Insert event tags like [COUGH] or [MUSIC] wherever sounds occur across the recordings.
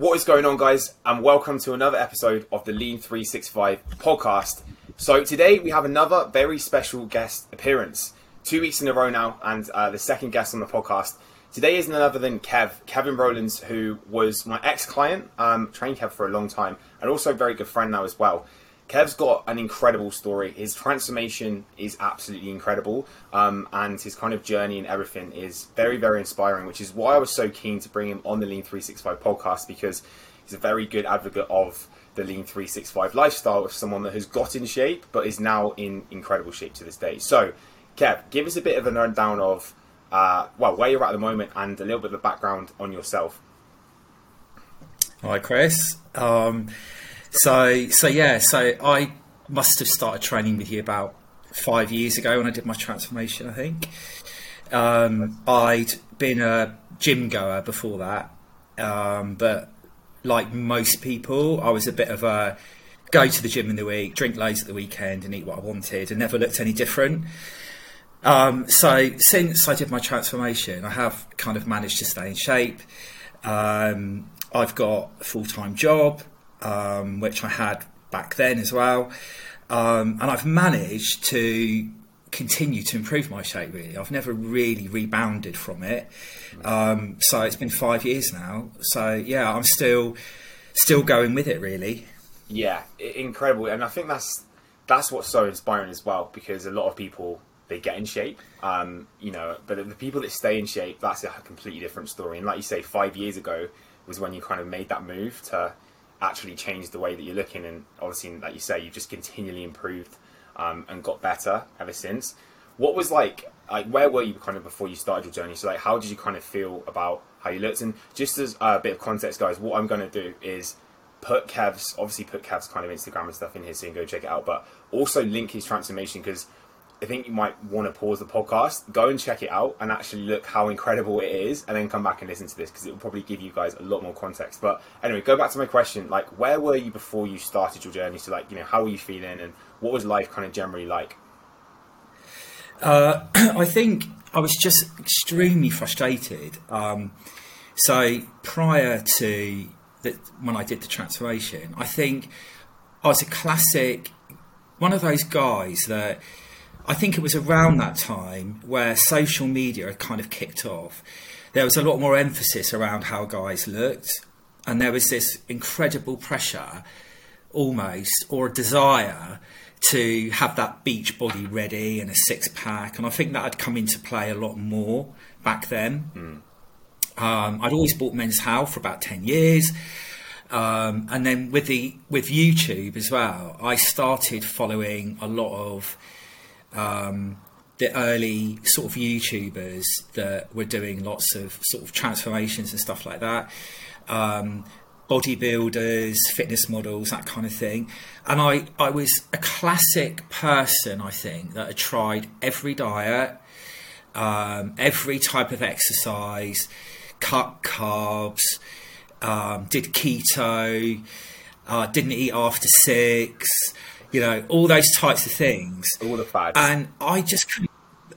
What is going on, guys? And welcome to another episode of the Lean 365 podcast. So, today we have another very special guest appearance. Two weeks in a row now, and uh, the second guest on the podcast. Today is none other than Kev, Kevin Rowlands, who was my ex client, um, trained Kev for a long time, and also a very good friend now as well. Kev's got an incredible story. His transformation is absolutely incredible, um, and his kind of journey and everything is very, very inspiring. Which is why I was so keen to bring him on the Lean 365 podcast because he's a very good advocate of the Lean 365 lifestyle of someone that has got in shape but is now in incredible shape to this day. So, Kev, give us a bit of a rundown of uh, well where you're at, at the moment and a little bit of background on yourself. Hi, Chris. Um, so, so yeah, so I must have started training with you about five years ago when I did my transformation. I think um, I'd been a gym goer before that, um, but like most people, I was a bit of a go to the gym in the week, drink loads at the weekend, and eat what I wanted, and never looked any different. Um, so since I did my transformation, I have kind of managed to stay in shape. Um, I've got a full time job um, which I had back then as well. Um, and I've managed to continue to improve my shape. Really, I've never really rebounded from it. Um, so it's been five years now. So yeah, I'm still still going with it. Really. Yeah, incredible, and I think that's that's what's so inspiring as well because a lot of people they get in shape, um, you know, but the people that stay in shape, that's a completely different story. And like you say, five years ago was when you kind of made that move to actually changed the way that you're looking. And obviously, like you say, you've just continually improved um, and got better ever since. What was like, like where were you kind of before you started your journey? So like, how did you kind of feel about how you looked? And just as a bit of context, guys, what I'm going to do is put Kev's obviously put Kev's kind of Instagram and stuff in here so you can go check it out, but also link his transformation because I think you might want to pause the podcast, go and check it out, and actually look how incredible it is, and then come back and listen to this because it will probably give you guys a lot more context. But anyway, go back to my question: like, where were you before you started your journey? So, like, you know, how were you feeling, and what was life kind of generally like? Uh, [CLEARS THROAT] I think I was just extremely frustrated. Um, so prior to that, when I did the transformation, I think I was a classic, one of those guys that I think it was around that time where social media had kind of kicked off. There was a lot more emphasis around how guys looked, and there was this incredible pressure, almost, or a desire to have that beach body ready and a six pack. And I think that had come into play a lot more back then. Mm. Um, I'd always bought Men's Health for about 10 years. Um, and then with the with YouTube as well, I started following a lot of um, the early sort of YouTubers that were doing lots of sort of transformations and stuff like that. Um, bodybuilders, fitness models, that kind of thing. And I, I was a classic person, I think, that had tried every diet, um, every type of exercise, cut carbs, um, did keto, uh, didn't eat after six, you know, all those types of things. All the fads. And I just couldn't,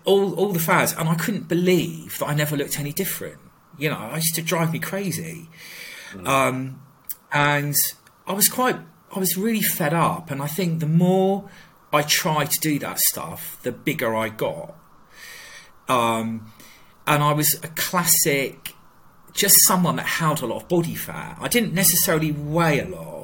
all, all the fads. And I couldn't believe that I never looked any different. You know, I used to drive me crazy. Mm. Um, and I was quite, I was really fed up. And I think the more I tried to do that stuff, the bigger I got. Um, and I was a classic, just someone that held a lot of body fat. I didn't necessarily weigh a lot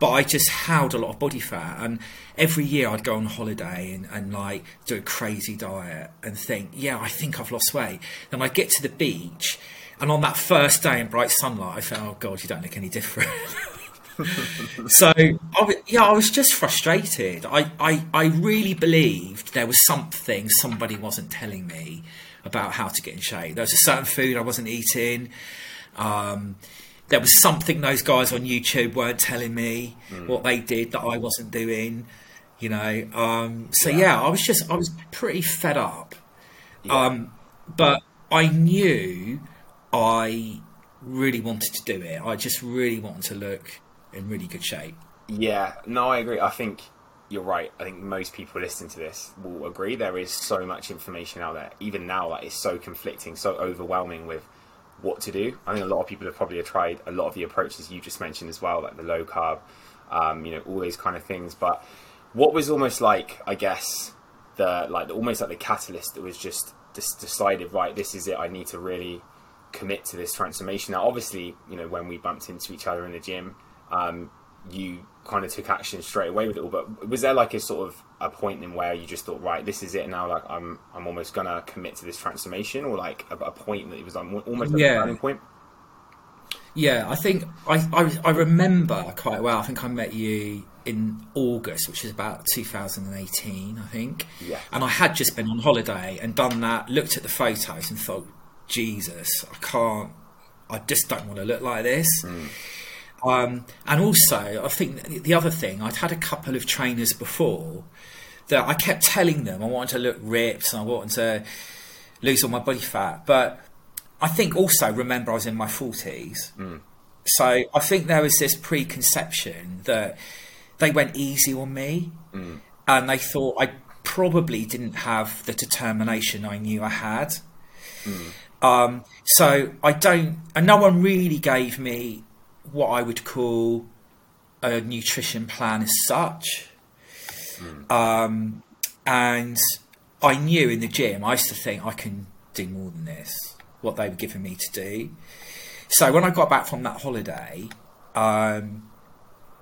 but I just held a lot of body fat. And every year I'd go on holiday and, and like do a crazy diet and think, yeah, I think I've lost weight. Then I'd get to the beach, and on that first day in bright sunlight, I felt, oh God, you don't look any different. [LAUGHS] so I, yeah, I was just frustrated. I, I, I really believed there was something somebody wasn't telling me about how to get in shape. There was a certain food I wasn't eating. Um, there was something those guys on YouTube weren't telling me mm. what they did that I wasn't doing. You know, um, so yeah. yeah. I was just I was pretty fed up. Yeah. Um, but I knew I really wanted to do it. I just really wanted to look in really good shape. Yeah, no, I agree. I think you're right. I think most people listening to this will agree. There is so much information out there, even now, that is so conflicting, so overwhelming with what to do. I think a lot of people have probably tried a lot of the approaches you just mentioned as well, like the low carb, um, you know, all those kind of things. But what was almost like, I guess, the like almost like the catalyst that was just just decided, right, this is it. I need to really commit to this transformation. Now, obviously, you know, when we bumped into each other in the gym, um, you kind of took action straight away with it all. But was there like a sort of a point in where you just thought, right, this is it now? Like I'm, I'm almost gonna commit to this transformation, or like a, a point that it was like almost like Yeah. a turning point. Yeah, I think I, I I remember quite well. I think I met you in August, which is about 2018, I think. Yeah. And I had just been on holiday and done that. Looked at the photos and thought, Jesus, I can't. I just don't want to look like this. Mm. Um, and also, I think the other thing, I'd had a couple of trainers before that I kept telling them I wanted to look ripped and I wanted to lose all my body fat. But I think also, remember, I was in my 40s. So I think there was this preconception that they went easy on me and they thought I probably didn't have the determination I knew I had. Um, so I don't, and no one really gave me what I would call a nutrition plan as such. Um, and I knew in the gym, I used to think I can do more than this, what they were giving me to do. So when I got back from that holiday, um,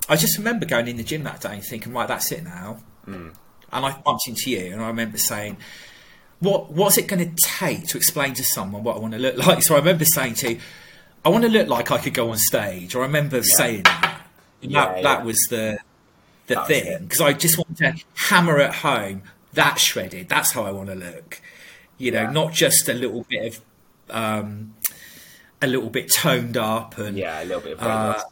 I just remember going in the gym that day and thinking, right, that's it now. And I bumped into you, and I remember saying, "What what's it going to take to explain to someone what I want to look [LAUGHS] like?" So I remember saying to you, "I want to look like I could go on stage." I remember saying that. Yeah, that, yeah. that was the the That thing because I just wanted to hammer at home that shredded. That's how I want to look. You know, Yeah. not just a little bit of um, a little bit toned up and Yeah, a little bit uh,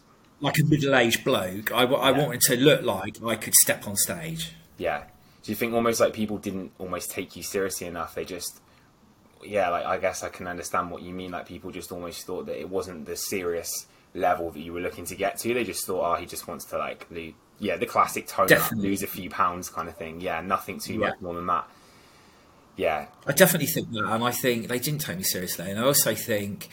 like a middle-aged bloke. I, I Yeah. wanted to look like I could step on stage. Yeah. Do you think almost like people didn't almost take you seriously enough? They just, yeah, like I guess I can understand what you mean. Like people just almost thought that it wasn't the serious level that you were looking to get to. They just thought, oh, he just wants to like, lose, yeah, the classic tone Definitely. lose a few pounds kind of thing. Yeah, nothing too Yeah. much more than that. Yeah, I definitely think that, and I think they didn't take me seriously. And I also think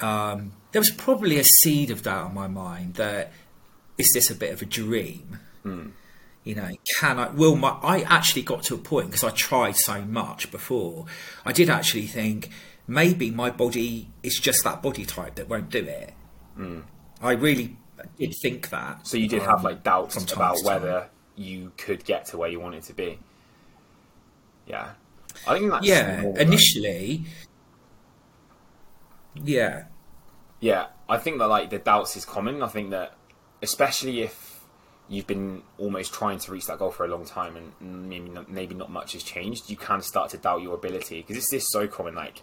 um, there was probably a seed of doubt in my mind that is this a bit of a dream? You know, can I? Will my? I actually got to a point because I tried so much before. I did actually think maybe my body is just that body type that won't do it. I really did think that. So you did um, have like doubts about whether you could get to where you wanted to be. Yeah, I think that's yeah, normal, though. initially, yeah, Yeah, I think that like the doubts is common. I think that especially if you've been almost trying to reach that goal for a long time and maybe not, maybe not much has changed, you can start to doubt your ability because it's just so common. Like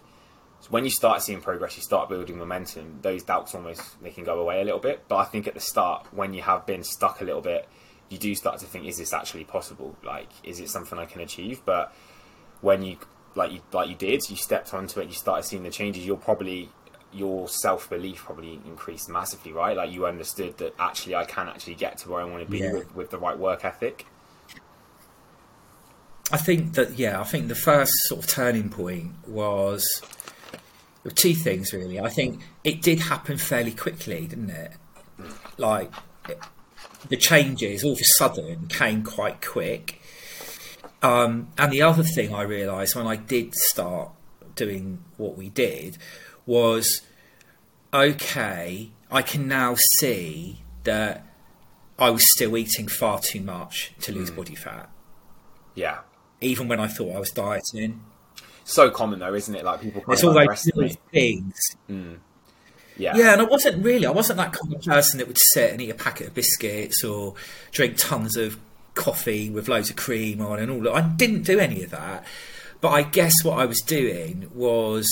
when you start seeing progress, you start building momentum. Those doubts almost they can go away a little bit. But I think at the start, when you have been stuck a little bit, you do start to think, is this actually possible? Like, is it something I can achieve? But when you like you like you did, you stepped onto it, you started seeing the changes. You're probably your self belief probably increased massively, right? Like you understood that actually I can actually get to where I want to be Yeah. with, with the right work ethic. I think that yeah, I think the first sort of turning point was two things really. I think it did happen fairly quickly, didn't it? Like it, the changes all of a sudden came quite quick. Um, and the other thing I realised when I did start doing what we did was okay, I can now see that I was still eating far too much to lose hmm. body fat Yeah, even when I thought I was dieting. so common though, isn't it? Like people It's all those little things. Hmm. Yeah, Yeah, and I wasn't really. I wasn't that kind of person that would sit and eat a packet of biscuits or drink tons of coffee with loads of cream on and all that. I didn't do any of that. But I guess what I was doing was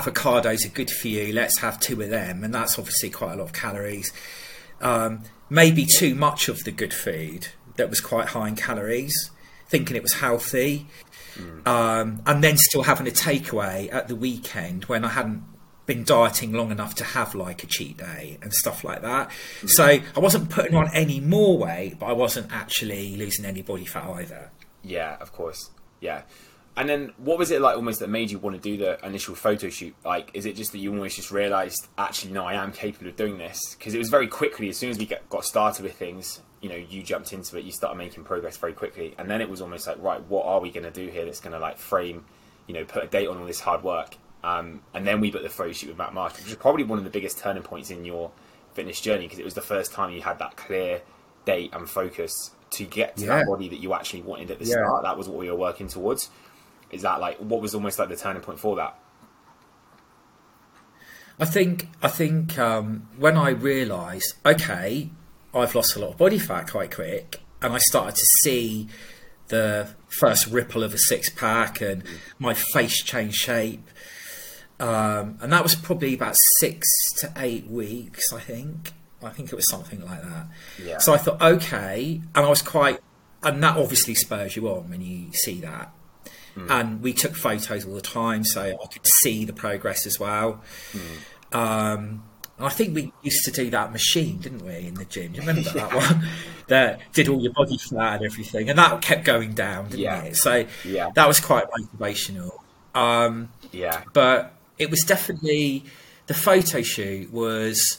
avocados are good for you. Let's have two of them, and that's obviously quite a lot of calories. Um, maybe too much of the good food that was quite high in calories, thinking it was healthy, um, and then still having a takeaway at the weekend when I hadn't been dieting long enough to have like a cheat day and stuff like that. So I wasn't putting on any more weight, but I wasn't actually losing any body fat either. Yeah, of course. Yeah. And then what was it like almost that made you want to do the initial photo shoot? Like, is it just that you almost just realised, actually, no, I am capable of doing this? Because it was very quickly, as soon as we get, got started with things, you know, you jumped into it, you started making progress very quickly. And then it was almost like, right, what are we going to do here that's going to like frame, you know, put a date on all this hard work? Um, and then we booked the photo shoot with Matt Marsh, which was probably one of the biggest turning points in your fitness journey because it was the first time you had that clear date and focus to get to Yeah. that body that you actually wanted at the Yeah. start. That was what we were working towards. Is that like what was almost like the turning point for that? I think I think um, when I realised, okay, I've lost a lot of body fat quite quick, and I started to see the first ripple of a six pack, and my face changed shape, um, and that was probably about six to eight weeks, I think. I think it was something like that. Yeah. So I thought, okay, and I was quite, and that obviously spurs you on when you see that. And we took photos all the time, so I could see the progress as well. Um, I think we used to do that machine, didn't we, in the gym? Do you remember that [LAUGHS] one? that did all your body fat and everything, and that kept going down, didn't Yeah. it? So Yeah. that was quite motivational. Um, Yeah, but it was definitely the photo shoot was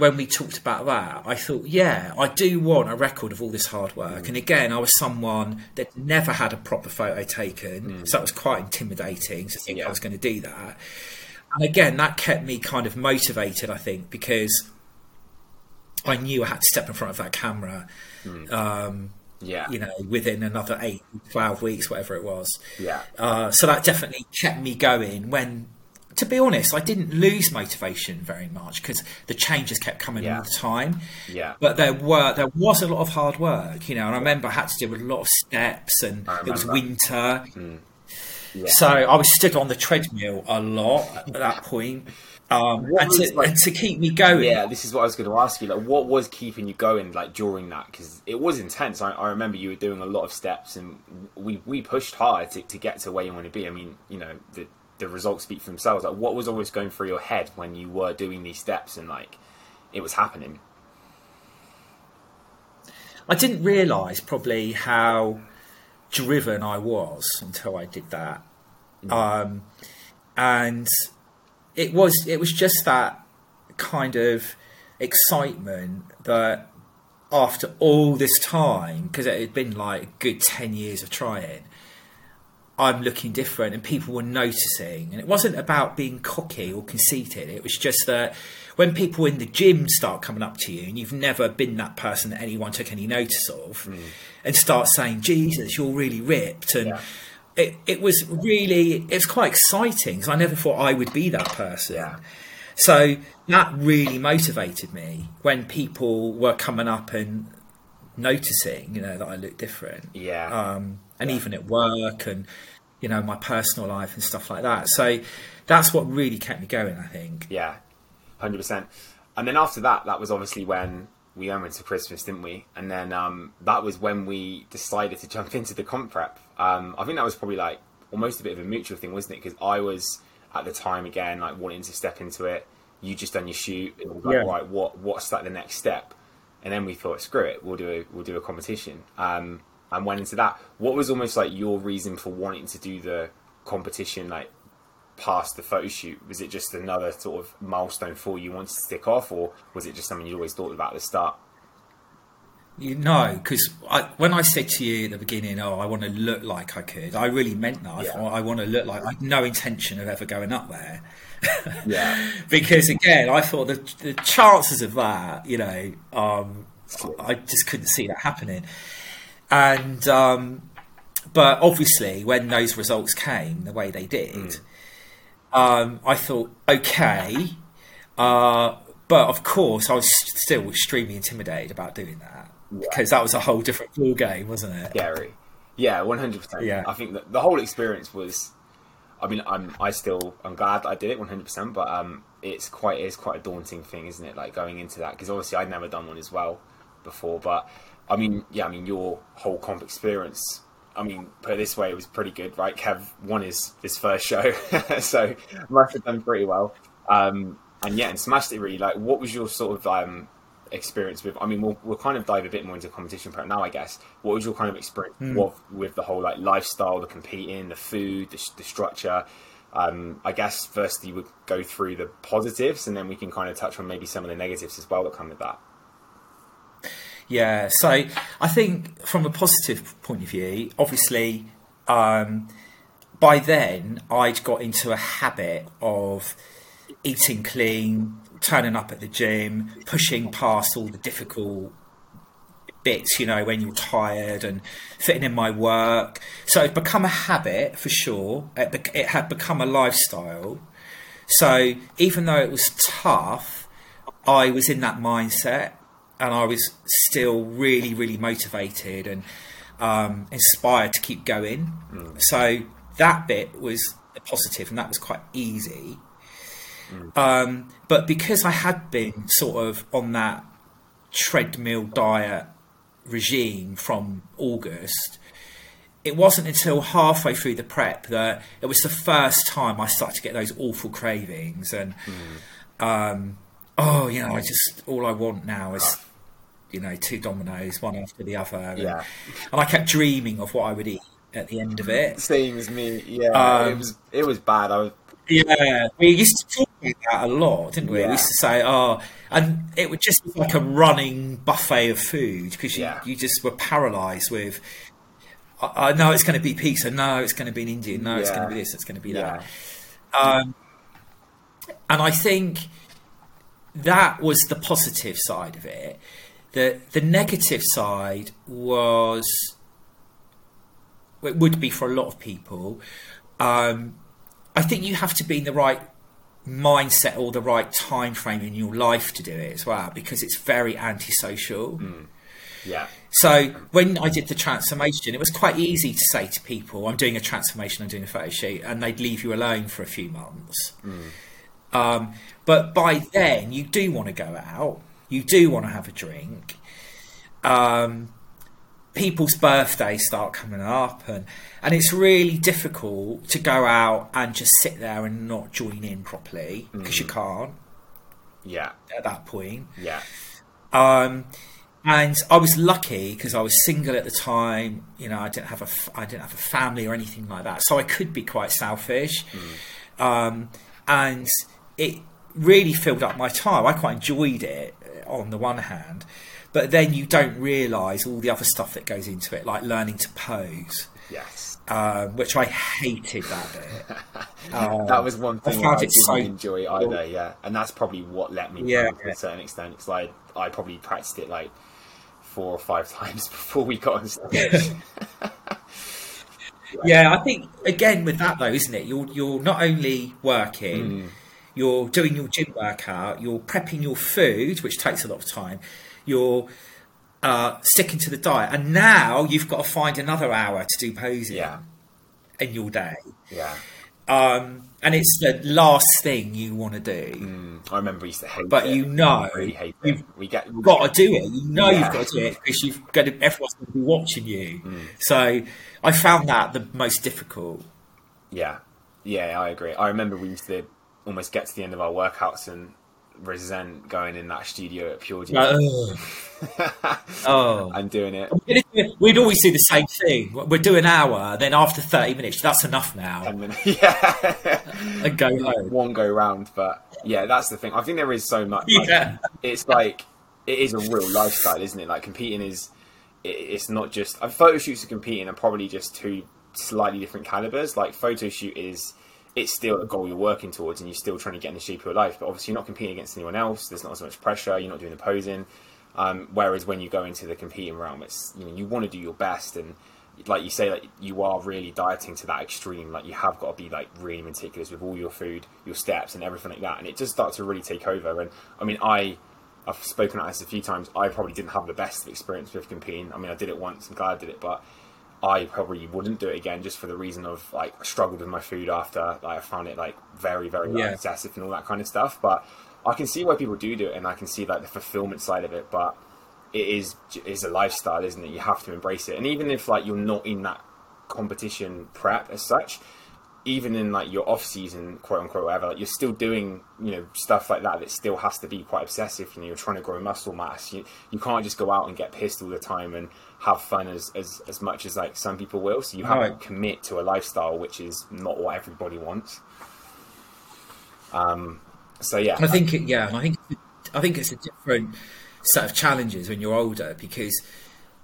when we talked about that i thought yeah i do want a record of all this hard work. And again i was someone that never had a proper photo taken so it was quite intimidating to think Yeah. i was going to do that. And again that kept me kind of motivated i think because i knew i had to step in front of that camera um, yeah, you know within another 8 12 weeks whatever it was. Yeah, uh, so that definitely kept me going when, to be honest, I didn't lose motivation very much because the changes kept coming Yeah. all the time. yeah. But there were there was a lot of hard work, you know, and I remember I had to do a lot of steps, and it was winter, yeah. so I was stood on the treadmill a lot at that point, um, and, to, like- and to keep me going. Yeah, this is what I was going to ask you. Like, what was keeping you going, like during that? Because it was intense. I, I remember you were doing a lot of steps, and we we pushed hard to, to get to where you want to be. I mean, you know, the the results speak for themselves. Like, what was always going through your head when you were doing these steps, and like it was happening? I didn't realise probably how driven I was until I did that. Um, and it was it was just that kind of excitement that after all this time, because it had been like a good ten years of trying, I'm looking different and people were noticing. And it wasn't about being cocky or conceited. It was just that when people in the gym start coming up to you and you've never been that person that anyone took any notice of and start saying, Jesus, you're really ripped. And Yeah. it, it was really, it's quite exciting because I never thought I would be that person. Yeah. So that really motivated me when people were coming up and noticing, you know, that I looked different Yeah, um, and even at work and you know my personal life and stuff like that. So that's what really kept me going. I think. yeah, hundred percent. And then after that, that was obviously when we then went to Christmas, didn't we? And then um, that was when we decided to jump [LAUGHS] into the comp prep. Um, I think that was probably like almost a bit of a mutual thing, wasn't it? Because I was at the time again like wanting to step into it. You just done your shoot, like, Yeah. right, what what's like the next step? And then we thought, screw it, we'll do a we'll do a competition. Um, and went into that. What was almost like your reason for wanting to do the competition? Like past the photo shoot? Was it just another sort of milestone for you wanted to stick off, or was it just something you'd always thought about at the start? You know, because when I said to you at the beginning, "Oh, I want to look like I could," I really meant that. I Yeah. thought I want to look like I had no intention of ever going up there. Yeah, [LAUGHS] because again, I thought the, the chances of that, you know, um, I just couldn't see that happening. And um, but obviously, when those results came the way they did, um, I thought, okay, uh, but of course, I was still extremely intimidated about doing that because that was a whole different ball game, wasn't it? scary. Yeah, one hundred percent. Yeah. I think that the whole experience was. I mean, I'm I still I'm glad I did it one hundred percent, but um, it's quite it's quite a daunting thing, isn't it? Like going into that because obviously I'd never done one as well before, but I mean, yeah, I mean your whole comp experience. I mean, put it this way, it was pretty good, right? Kev won his his first show, [LAUGHS] so must have done pretty well. Um, and yeah, and smashed it really. Like, what was your sort of um, experience with? I mean, we'll, we'll kind of dive a bit more into competition prep now, I guess. What was your kind of experience Hmm. with, with the whole like lifestyle, the competing, the food, the, the structure? Um, I guess first you would go through the positives, and then we can kind of touch on maybe some of the negatives as well that come with that. Yeah, so I think from a positive point of view, obviously, um, by then I'd got into a habit of eating clean, turning up at the gym, pushing past all the difficult bits, you know, when you're tired and fitting in my work. So it's become a habit for sure. It, bec- it had become a lifestyle. So even though it was tough, I was in that mindset and I was still really, really motivated and um, inspired to keep going. So that bit was a positive and that was quite easy. Um, but because I had been sort of on that treadmill diet regime from August, it wasn't until halfway through the prep that it was the first time I started to get those awful cravings and um, oh, you know, I just all I want now is you know two Domino's, one after the other, and, Yeah. and I kept dreaming of what I would eat at the end of it. Same as me. Yeah, Um, it was it was bad. I was Yeah, we used to talk about that a lot, didn't we? Yeah. We used to say, "Oh," and it would just be like a running buffet of food because you, Yeah. you just were paralysed with. I, I know it's going to be pizza. No, it's going to be an Indian. No, it's going to be this. It's going to be that. Um, and I think that was the positive side of it. The the negative side was it would be for a lot of people. Um, I think you have to be in the right mindset or the right time frame in your life to do it as well because it's very antisocial. yeah, So when I did the transformation, it was quite easy to say to people, "I'm doing a transformation, I'm doing a photo shoot," and they'd leave you alone for a few months. Um, but by then, you do want to go out, you do want to have a drink. Um, people's birthdays start coming up, and and it's really difficult to go out and just sit there and not join in properly because you can't yeah, at that point. yeah, Um, and I was lucky because I was single at the time. You know, I didn't have a I didn't have a family or anything like that, so I could be quite selfish. Um, and it really filled up my time. I quite enjoyed it on the one hand, but then you don't realise all the other stuff that goes into it, like learning to pose, yes. um, which I hated that bit. [LAUGHS] that was one thing I, I didn't so enjoy either. Yeah, and that's probably what let me Yeah. to a certain extent. Because I I probably practiced it like four or five [LAUGHS] times before we got on stage. [LAUGHS] Yeah, I think again with that though, isn't it? You're you're not only working, you're doing your gym workout, you're prepping your food, which takes a lot of time. You're uh, sticking to the diet, and now you've got to find another hour to do posing yeah, in your day. yeah. Um, and it's the last thing you want to do. Mm, I remember we used to hate But it. you know We really hate you've. We get we got to do it. You know Yeah. you've got to do it because you've got to, everyone's going to be watching you. Mm. So I found that the most difficult. Yeah, yeah, I agree. I remember we used to almost get to the end of our workouts and resent going in that studio at Pure ugh. [LAUGHS] oh. and doing it. We'd always do the same thing. We'd do an hour, then after 30 minutes, that's enough now, And then, [LAUGHS] yeah, [LAUGHS] and go home. one go round. But yeah, that's the thing. I think there is so much. like, Yeah. it's like it is a real lifestyle, isn't it? Like competing is. It's not just. Uh, photo shoots and competing are probably just two slightly different calibers. Like photo shoot is. It's still a goal you're working towards, and you're still trying to get in the shape of your life. But obviously, you're not competing against anyone else. There's not as much pressure. You're not doing the posing. Um, whereas when you go into the competing realm, it's you know you want to do your best, and like you say, like you are really dieting to that extreme. Like you have got to be like really meticulous with all your food, your steps, and everything like that. And it just starts to really take over. And I mean, I I've spoken about this a few times. I probably didn't have the best experience with competing. I mean, I did it once. I'm glad I did it, but I probably wouldn't do it again just for the reason of like I struggled with my food after. Like I found it like very very Yeah. excessive and all that kind of stuff. But I can see why people do do it, and I can see like the fulfillment side of it. But it is is a lifestyle, isn't it? You have to embrace it. And even if like you're not in that competition prep as such, even in like your off season, quote unquote, whatever, like, you're still doing you know stuff like that that still has to be quite obsessive. You know, you're trying to grow muscle mass. You you can't just go out and get pissed all the time and have fun as as, as much as like some people will. So you have Right. to commit to a lifestyle which is not what everybody wants. Um. So yeah, I think, it, yeah, I think, I think it's a different set of challenges when you're older because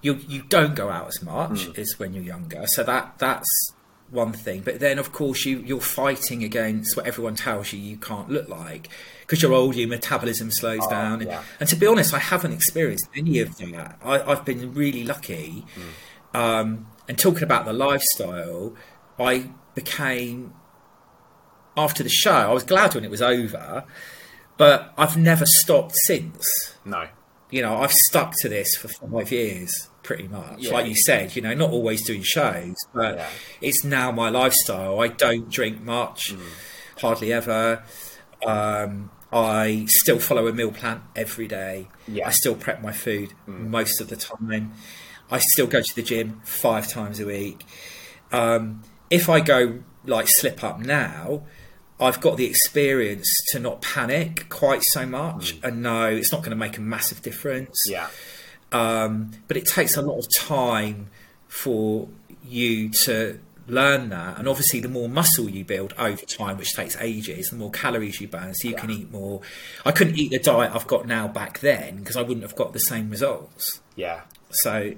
you you don't go out as much Mm. as when you're younger. So that that's one thing. But then, of course, you you're fighting against what everyone tells you you can't look like because you're older. Your metabolism slows Oh, down, yeah. and to be honest, I haven't experienced any of that. I, I've been really lucky. Mm. Um, and talking about the lifestyle, I became after the show. I was glad when it was over, but I've never stopped since. no, You know, I've stuck to this for five years, pretty much. Yeah. Like you said, you know, not always doing shows, but Yeah. it's now my lifestyle. I don't drink much, Mm. hardly ever. Um, I still follow a meal plan every day. Yeah. Mm. I still prep my food most of the time. I still go to the gym five times a week. Um, if I go like slip up now, I've got the experience to not panic quite so much and know it's not going to make a massive difference. Mm. yeah, Um, but it takes a lot of time for you to learn that. And obviously, the more muscle you build over time, which takes ages, the more calories you burn, so you can eat more. I couldn't eat the diet I've got now back then because I wouldn't have got the same results. yeah, So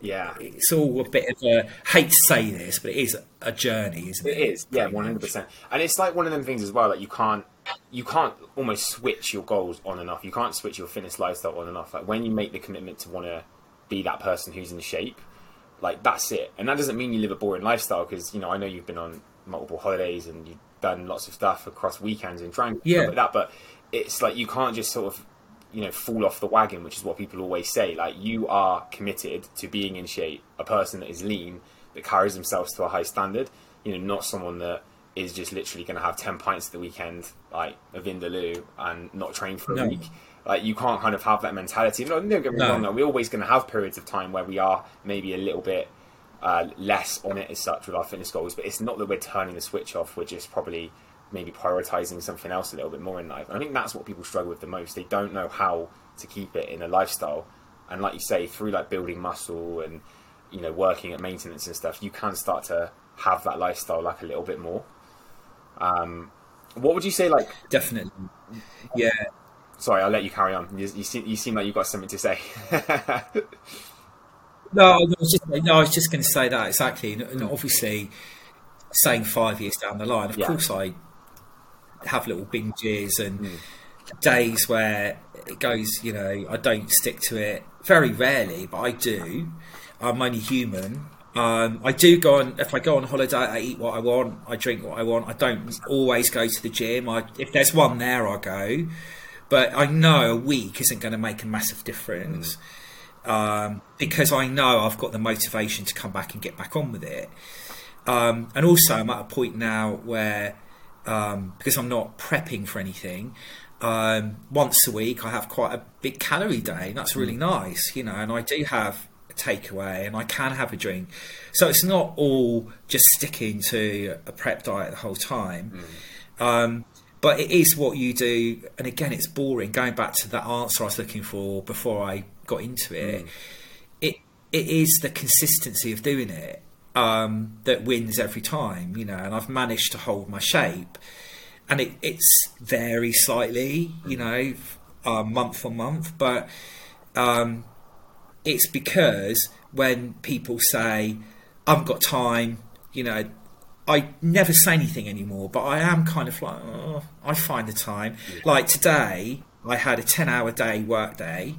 yeah. it's all a bit of a hate to say this, but it is a journey, isn't it? It is, yeah, one hundred percent. And it's like one of them things as well that you can't, you can't almost switch your goals on and off. You can't switch your fitness lifestyle on and off. Like when you make the commitment to want to be that person who's in shape, like that's it. And that doesn't mean you live a boring lifestyle because you know I know you've been on multiple holidays and you've done lots of stuff across weekends and trying Yeah. stuff like that. But it's like you can't just sort of you know fall off the wagon, which is what people always say. Like you are committed to being in shape, a person that is lean that carries themselves to a high standard. You know, not someone that is just literally going to have ten pints at the weekend, like a vindaloo, and not train for a No. week. Like you can't kind of have that mentality. No, don't get me No. wrong. Though, we're always going to have periods of time where we are maybe a little bit uh, less on it as such with our fitness goals. But it's not that we're turning the switch off. We're just probably maybe prioritizing something else a little bit more in life. And I think that's what people struggle with the most. They don't know how to keep it in a lifestyle. And like you say, through like building muscle and you know working at maintenance and stuff, you can start to have that lifestyle like a little bit more. Um, what would you say? Like, Definitely. Yeah. sorry, I'll let you carry on. You, you seem you seem like you've got something to say. [LAUGHS] No, I was just, no, just going to say that exactly. And, and obviously, saying five years down the line, of Yeah. course, I have little binges and days where it goes. You know, I don't stick to it very rarely, but I do. I'm only human. Um, I do go on if I go on holiday. I eat what I want. I drink what I want. I don't always go to the gym. I, if there's one there, I go. But I know a week isn't going to make a massive difference um, because I know I've got the motivation to come back and get back on with it. Um, and also, I'm at a point now where, um, because I'm not prepping for anything, um, once a week I have quite a big calorie day. And that's really nice, you know, and I do have a takeaway and I can have a drink. So it's not all just sticking to a prep diet the whole time. Um, but it is what you do, and again, it's boring. Going back to that answer I was looking for before I got into it, it it is the consistency of doing it um, that wins every time, you know. And I've managed to hold my shape, and it it's vary slightly, you know, uh, month on month, but um, it's because when people say, "I haven't got time," you know, I never say anything anymore. But I am kind of like, oh, I find the time. Like today, I had a ten-hour day work day.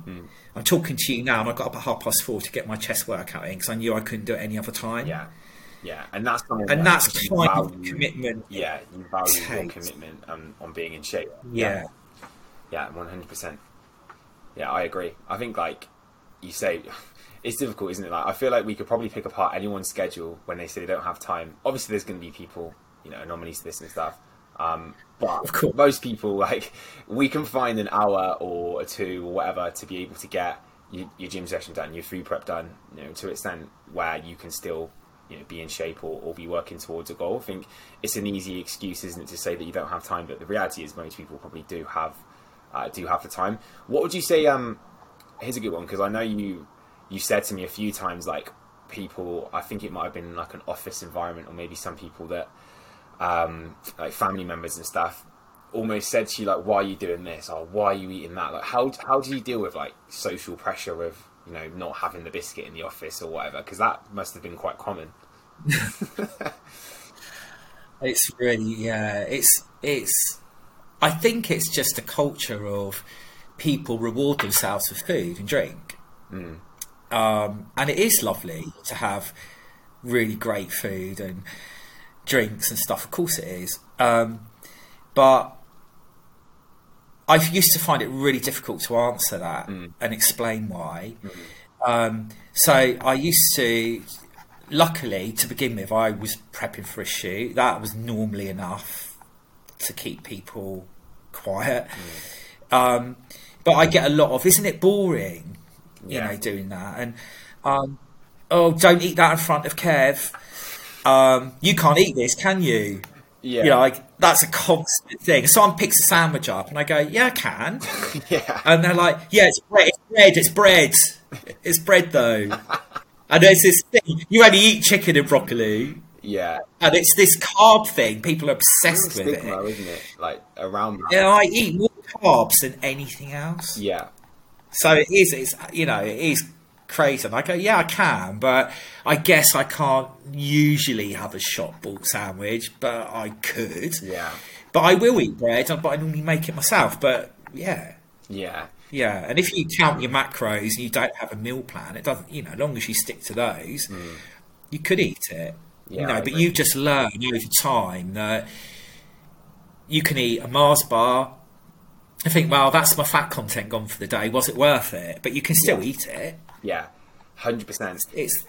I'm talking to you now, and I got up at half past four to get my chest workout in because I knew I couldn't do it any other time. yeah, yeah, and that's something and that that's kind of commitment. Yeah, you value your commitment um, on being in shape. Yeah. Yeah, one hundred percent. Yeah, I agree. I think like you say, [LAUGHS] it's difficult, isn't it? Like I feel like we could probably pick apart anyone's schedule when they say they don't have time. Obviously, there's going to be people, you know, anomalies to this and stuff. Um, but Of course. most people, like, we can find an hour or a two or whatever to be able to get your, your gym session done, your food prep done, you know, to an extent where you can still, you know be in shape or, or be working towards a goal. I think it's an easy excuse, isn't it, to say that you don't have time, but the reality is most people probably do have uh, do have the time. What would you say? Um, here's a good one because I know you you said to me a few times like people. I think it might have been like an office environment or maybe some people that um, like family members and stuff almost said to you like why are you doing this? Or why are you eating that? Like how how do you deal with like social pressure of you know not having the biscuit in the office or whatever? Because that must have been quite common. [LAUGHS] It's really yeah it's it's i think it's just a culture of people reward themselves with food and drink. Mm. um, and it is lovely to have really great food and drinks and stuff of course it is um, but I used to find it really difficult to answer that Mm. and explain why. Um, so I used to, luckily to begin with, I was prepping for a shoot. That was normally enough to keep people quiet. Um, but I get a lot of, isn't it boring? You Yeah. know, doing that and um, oh, don't eat that in front of Kev. Um, you can't eat this, can you? yeah You know, like that's a constant thing. Someone picks a sandwich up, and I go, "Yeah, I can," [LAUGHS] yeah and they're like, "Yeah, it's bread. It's bread. It's bread. It's bread, though." [LAUGHS] And there's this thing: you only eat chicken and broccoli, yeah and it's this carb thing. People are obsessed with it. isn't it like around that Yeah, I eat more carbs than anything else. yeah So it is. It's you know, it is crazy. And I go, yeah, I can, but I guess I can't usually have a shop bought sandwich, but I could. yeah But I will eat bread, but I normally make it myself. But yeah, yeah yeah. And if you count your macros and you don't have a meal plan, it doesn't. You know, as long as you stick to those, hmm. you could eat it. Yeah, you know, I but agree. you just learn over time that you can eat a Mars bar. I think, well, that's my fat content gone for the day. Was it worth it? But you can still Yeah. eat it. Yeah. 100% It's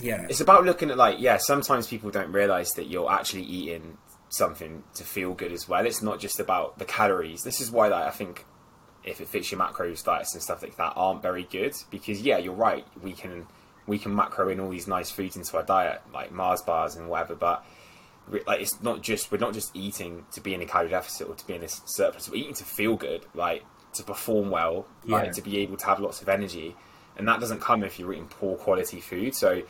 yeah, it's about looking at like yeah sometimes people don't realize that you're actually eating something to feel good as well. It's not just about the calories. This is why like, i think if it fits your macros diets and stuff like that aren't very good because yeah you're right we can we can macro in all these nice foods into our diet like mars bars and whatever but like it's not just we're not just eating to be in a calorie deficit or to be in a surplus. We're eating to feel good like to perform well like to be able to have lots of energy and that doesn't come if you're eating poor quality food so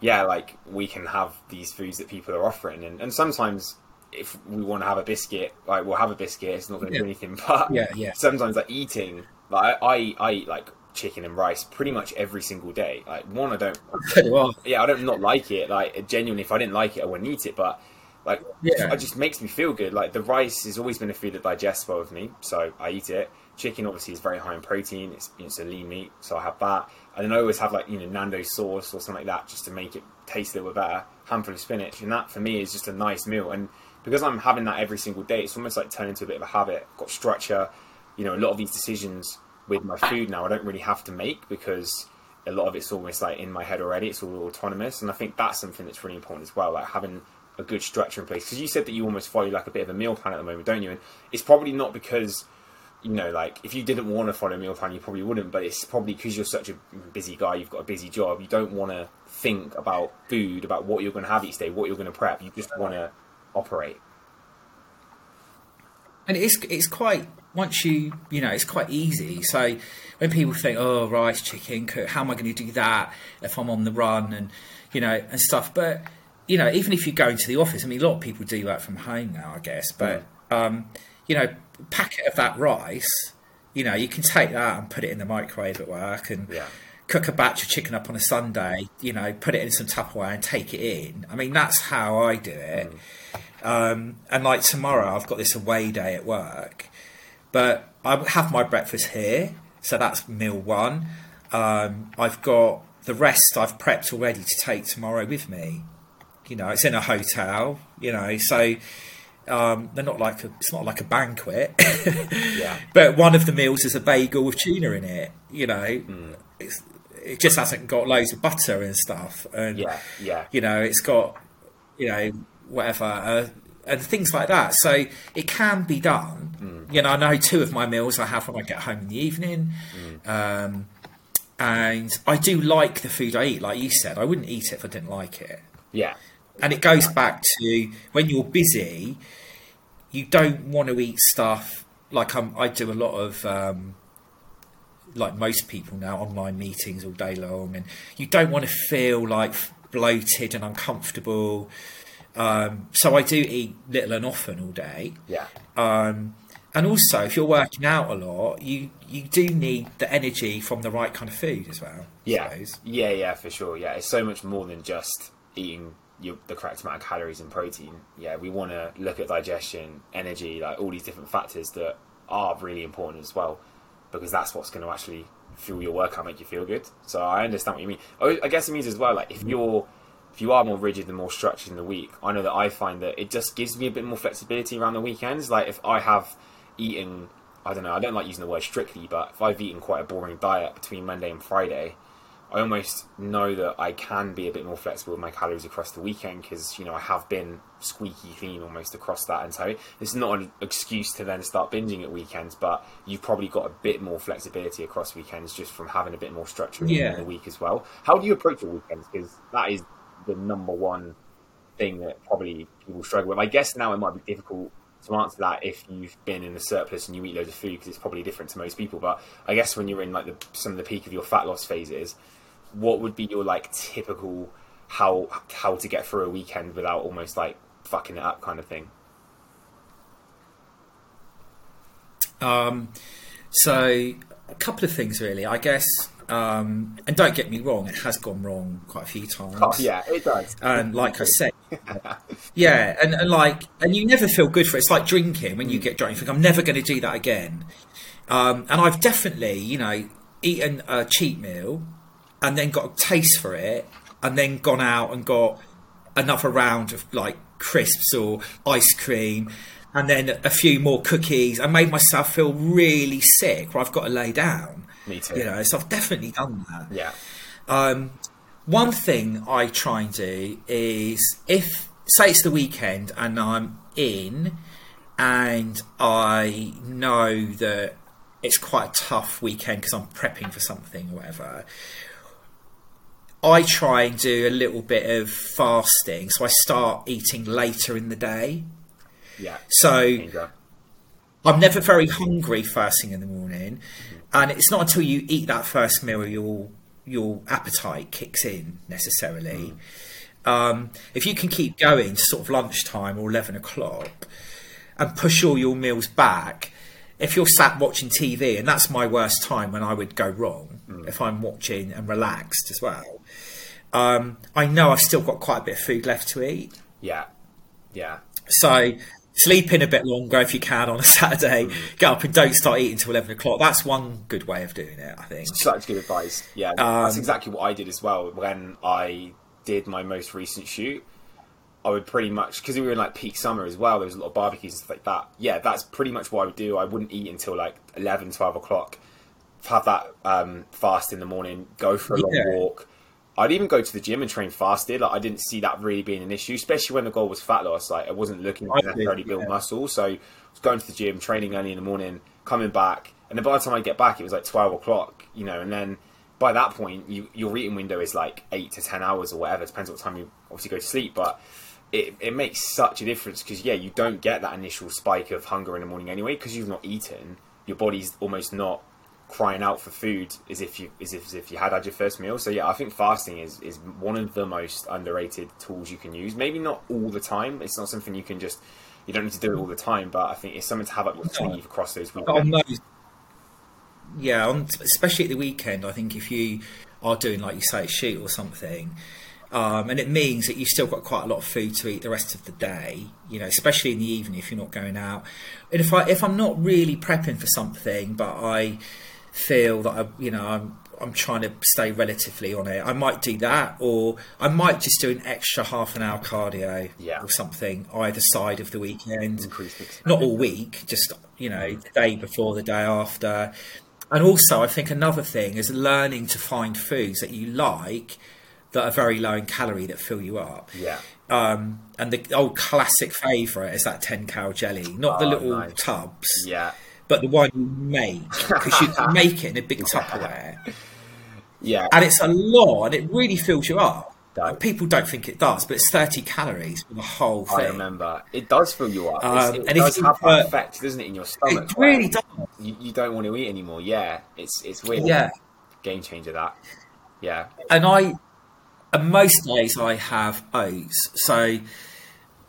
yeah, like we can have these foods that people are offering, and, and sometimes if we want to have a biscuit, like we'll have a biscuit. It's not going to Yeah. do anything, [LAUGHS] but Yeah, yeah. sometimes like eating, like I, I I eat like chicken and rice pretty much every single day. Like one, I don't, [LAUGHS] well, yeah, I don't not like it. Like genuinely, if I didn't like it, I wouldn't eat it. But like, Yeah. it just makes me feel good. Like the rice has always been a food that digests well with me, so I eat it. Chicken obviously is very high in protein. It's it's a lean meat, so I have that. And then I always have like you know Nando's sauce or something like that just to make it taste a little bit better. Handful of spinach, and that for me is just a nice meal. And because I'm having that every single day, it's almost like turned into a bit of a habit. I've got structure. You know, a lot of these decisions with my food now, I don't really have to make because a lot of it's almost like in my head already. It's all autonomous, and I think that's something that's really important as well. Like having a good structure in place. Because you said that you almost follow like a bit of a meal plan at the moment, don't you? And it's probably not because you know, like if you didn't want to follow meal plan, you probably wouldn't. But it's probably because you're such a busy guy, you've got a busy job, you don't want to think about food, about what you're going to have each day, what you're going to prep. You just want to operate. and it's it's quite once you you know it's quite easy. So when people think, oh, rice, chicken, cook, how am I going to do that if I'm on the run and you know and stuff? But you know, even if you go into the office, I mean, a lot of people do that from home now, I guess. But um, you know, packet of that rice, you know, you can take that and put it in the microwave at work and. Yeah. Cook a batch of chicken up on a Sunday, you know, put it in some Tupperware and take it in. I mean, that's how I do it. Um, and like tomorrow, I've got this away day at work, but I have my breakfast here, so that's meal one. Um, I've got the rest I've prepped already to take tomorrow with me. You know, it's in a hotel. You know, so um, they're not like a, it's not like a banquet. Yeah. [LAUGHS] but one of the meals is a bagel with tuna in it. You know, it's, it just hasn't got loads of butter and stuff. And Yeah. Yeah. you know, it's got, you know, whatever, uh, and things like that. So it can be done. You know, I know two of my meals I have when I get home in the evening. Um, and I do like the food I eat. Like you said, I wouldn't eat it if I didn't like it. Yeah, And it goes back to when you're busy, you don't want to eat stuff like I'm, I do a lot of, um, like most people now, online meetings all day long, and you don't want to feel like bloated and uncomfortable. Um, so I do eat little and often all day. yeah, Um, and also, if you're working out a lot, you you do need the energy from the right kind of food as well. Yeah, yeah, yeah, for sure. Yeah, it's so much more than just eating your, the correct amount of calories and protein. Yeah, we want to look at digestion, energy, like all these different factors that are really important as well, because that's what's going to actually fuel your workout, make you feel good. So I understand what you mean. I I guess it means as well, like if you're if you are more rigid and more structured in the week, I know that I find that it just gives me a bit more flexibility around the weekends. Like if I have eaten, I don't know, I don't like using the word strictly, but if I've eaten quite a boring diet between Monday and Friday, I almost know that I can be a bit more flexible with my calories across the weekend because you know I have been squeaky clean almost across that, and so it's not an excuse to then start binging at weekends. But you've probably got a bit more flexibility across weekends just from having a bit more structure Yeah. in the week as well. How do you approach your weekends? Because that is the number one thing that probably people struggle with. I guess now it might be difficult to answer that if you've been in a surplus and you eat loads of food because it's probably different to most people. But I guess when you're in like the, some of the peak of your fat loss phases, what would be your like typical how how to get through a weekend without almost like fucking it up kind of thing? Um, so a couple of things really, I guess. Um, and don't get me wrong, it has gone wrong quite a few times. Oh, yeah, it does. And like I said, yeah, and, and like, and you never feel good for it. It's like drinking when you get drunk. You think, I'm never going to do that again. Um, and I've definitely, you know, eaten a cheat meal and then got a taste for it and then gone out and got another round of like crisps or ice cream and then a few more cookies and made myself feel really sick where I've got to lay down. Me too. You know, so I've definitely done that. Yeah, Um, one thing I try and do is if say it's the weekend and I'm in and I know that it's quite a tough weekend because I'm prepping for something or whatever. I try and do a little bit of fasting, so I start eating later in the day. yeah. So. I'm never very hungry first thing in the morning, and it's not until you eat that first meal your your appetite kicks in necessarily. Um, if you can keep going to sort of lunchtime or eleven o'clock, and push all your meals back, if you're sat watching TV, and that's my worst time when I would go wrong, if I'm watching and relaxed as well. Um, I know I've still got quite a bit of food left to eat. Yeah, yeah. So sleep in a bit longer if you can on a [LAUGHS] Saturday. Get up and don't start eating till eleven o'clock. That's one good way of doing it, I think. Such good advice. Yeah, that's Um, exactly what I did as well when I did my most recent shoot. I would pretty much because we were in like peak summer as well. There was a lot of barbecues and stuff like that. Yeah, that's pretty much what I would do. I wouldn't eat until like 11, 12 o'clock. Have that um, fast in the morning. Go for a long Yeah. walk. I'd even go to the gym and train fasted. Like I didn't see that really being an issue, especially when the goal was fat loss. Like I wasn't looking to necessarily build yeah. muscle, so I was going to the gym, training early in the morning, coming back, and then by the time I get back, it was like twelve o'clock. You know, and then by that point, you, your eating window is like eight to ten hours or whatever. It Depends what time you obviously go to sleep, but it, it makes such a difference because yeah, you don't get that initial spike of hunger in the morning anyway because you've not eaten. Your body's almost not crying out for food as if you as if, as if you had had your first meal. So yeah, I think fasting is is one of the most underrated tools you can use. Maybe not all the time. It's not something you can just you don't need to do it all the time, but I think it's something to have up your sleeve across those weekends. yeah, on, especially at the weekend, I think if you are doing like you say a shoot or something, um, and it means that you've still got quite a lot of food to eat the rest of the day. You know, especially in the evening if you're not going out. And if I if I'm not really prepping for something, but I feel that I, you know I'm I'm trying to stay relatively on it. I might do that, or I might just do an extra half an hour cardio Yeah. or something either side of the weekend not all week, just you know, the day before, the day after. And also, I think another thing is learning to find foods that you like that are very low in calorie that fill you up. Yeah, Um, and the old classic favourite is that 10 cal jelly, not the Oh, little nice. tubs, yeah, but the one you make because you can [LAUGHS] make it in a big Tupperware. Yeah. and it's a lot, and it really fills you up. People don't think it does, but it's 30 calories for the whole thing. I remember. It does fill you up. Um, it and does have put- that effect, doesn't it, in your stomach? It really does. You, you don't want to eat anymore. Yeah, it's it's weird. Yeah. game changer. That. Yeah. and I, and most days I have oats. So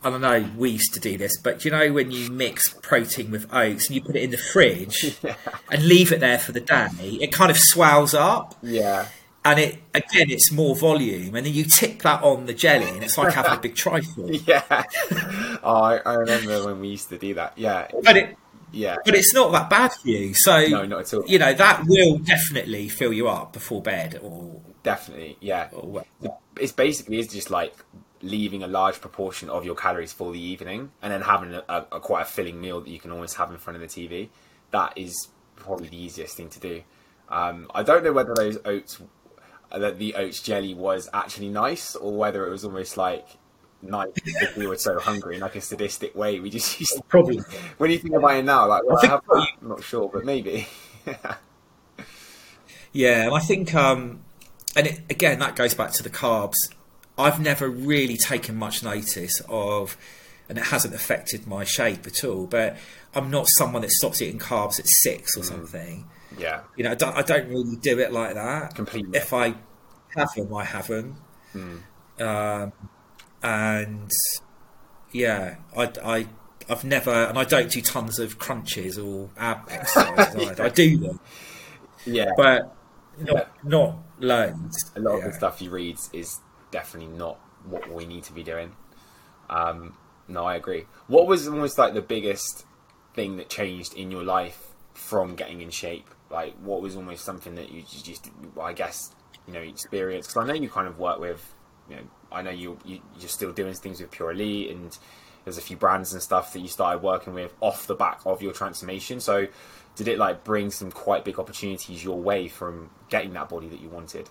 I don't know. We used to do this, but you know when you mix protein with oats and you put it in the fridge [LAUGHS] and leave it there for the day, it kind of swells up, Yeah. and it again it's more volume, and then you tip that on the jelly, and it's like having a big trifle. [LAUGHS] Yeah. oh, I, I remember when we used to do that. Yeah. But it, Yeah. but it's not that bad for you. So No, not at all. you know that will definitely fill you up before bed, or, Definitely. Yeah. or It's basically it's just like leaving a large proportion of your calories for the evening and then having a, a, a quite a filling meal that you can almost have in front of the TV. That is probably the easiest thing to do. Um, I don't know whether those oats, that the oats jelly was actually nice or whether it was almost like nice because we were so hungry in like a sadistic way. We just [LAUGHS] used to, probably. when you think about it now, like, well, I, think that. I'm not sure, but maybe. [LAUGHS] Yeah, and I think, um, and it, again, that goes back to the carbs. I've never really taken much notice of, and it hasn't affected my shape at all. But I'm not someone that stops eating carbs at six or something. yeah. You know, I don't, I don't really do it like that. Completely. If I have them, I have them. Um, and yeah, I, I, I've never, and I don't do tons of crunches or ab [LAUGHS] exercises either. I do them, Yeah. but not, not loads. a lot of the stuff you read is definitely not what we need to be doing. Um, no, I agree. What was almost like the biggest thing that changed in your life from getting in shape? Like, what was almost something that you just, I guess, you know, experienced? Because I know you kind of work with, you know, I know you, you you're still doing things with Pure Elite, and there's a few brands and stuff that you started working with off the back of your transformation. So, did it like bring some quite big opportunities your way from getting that body that you wanted?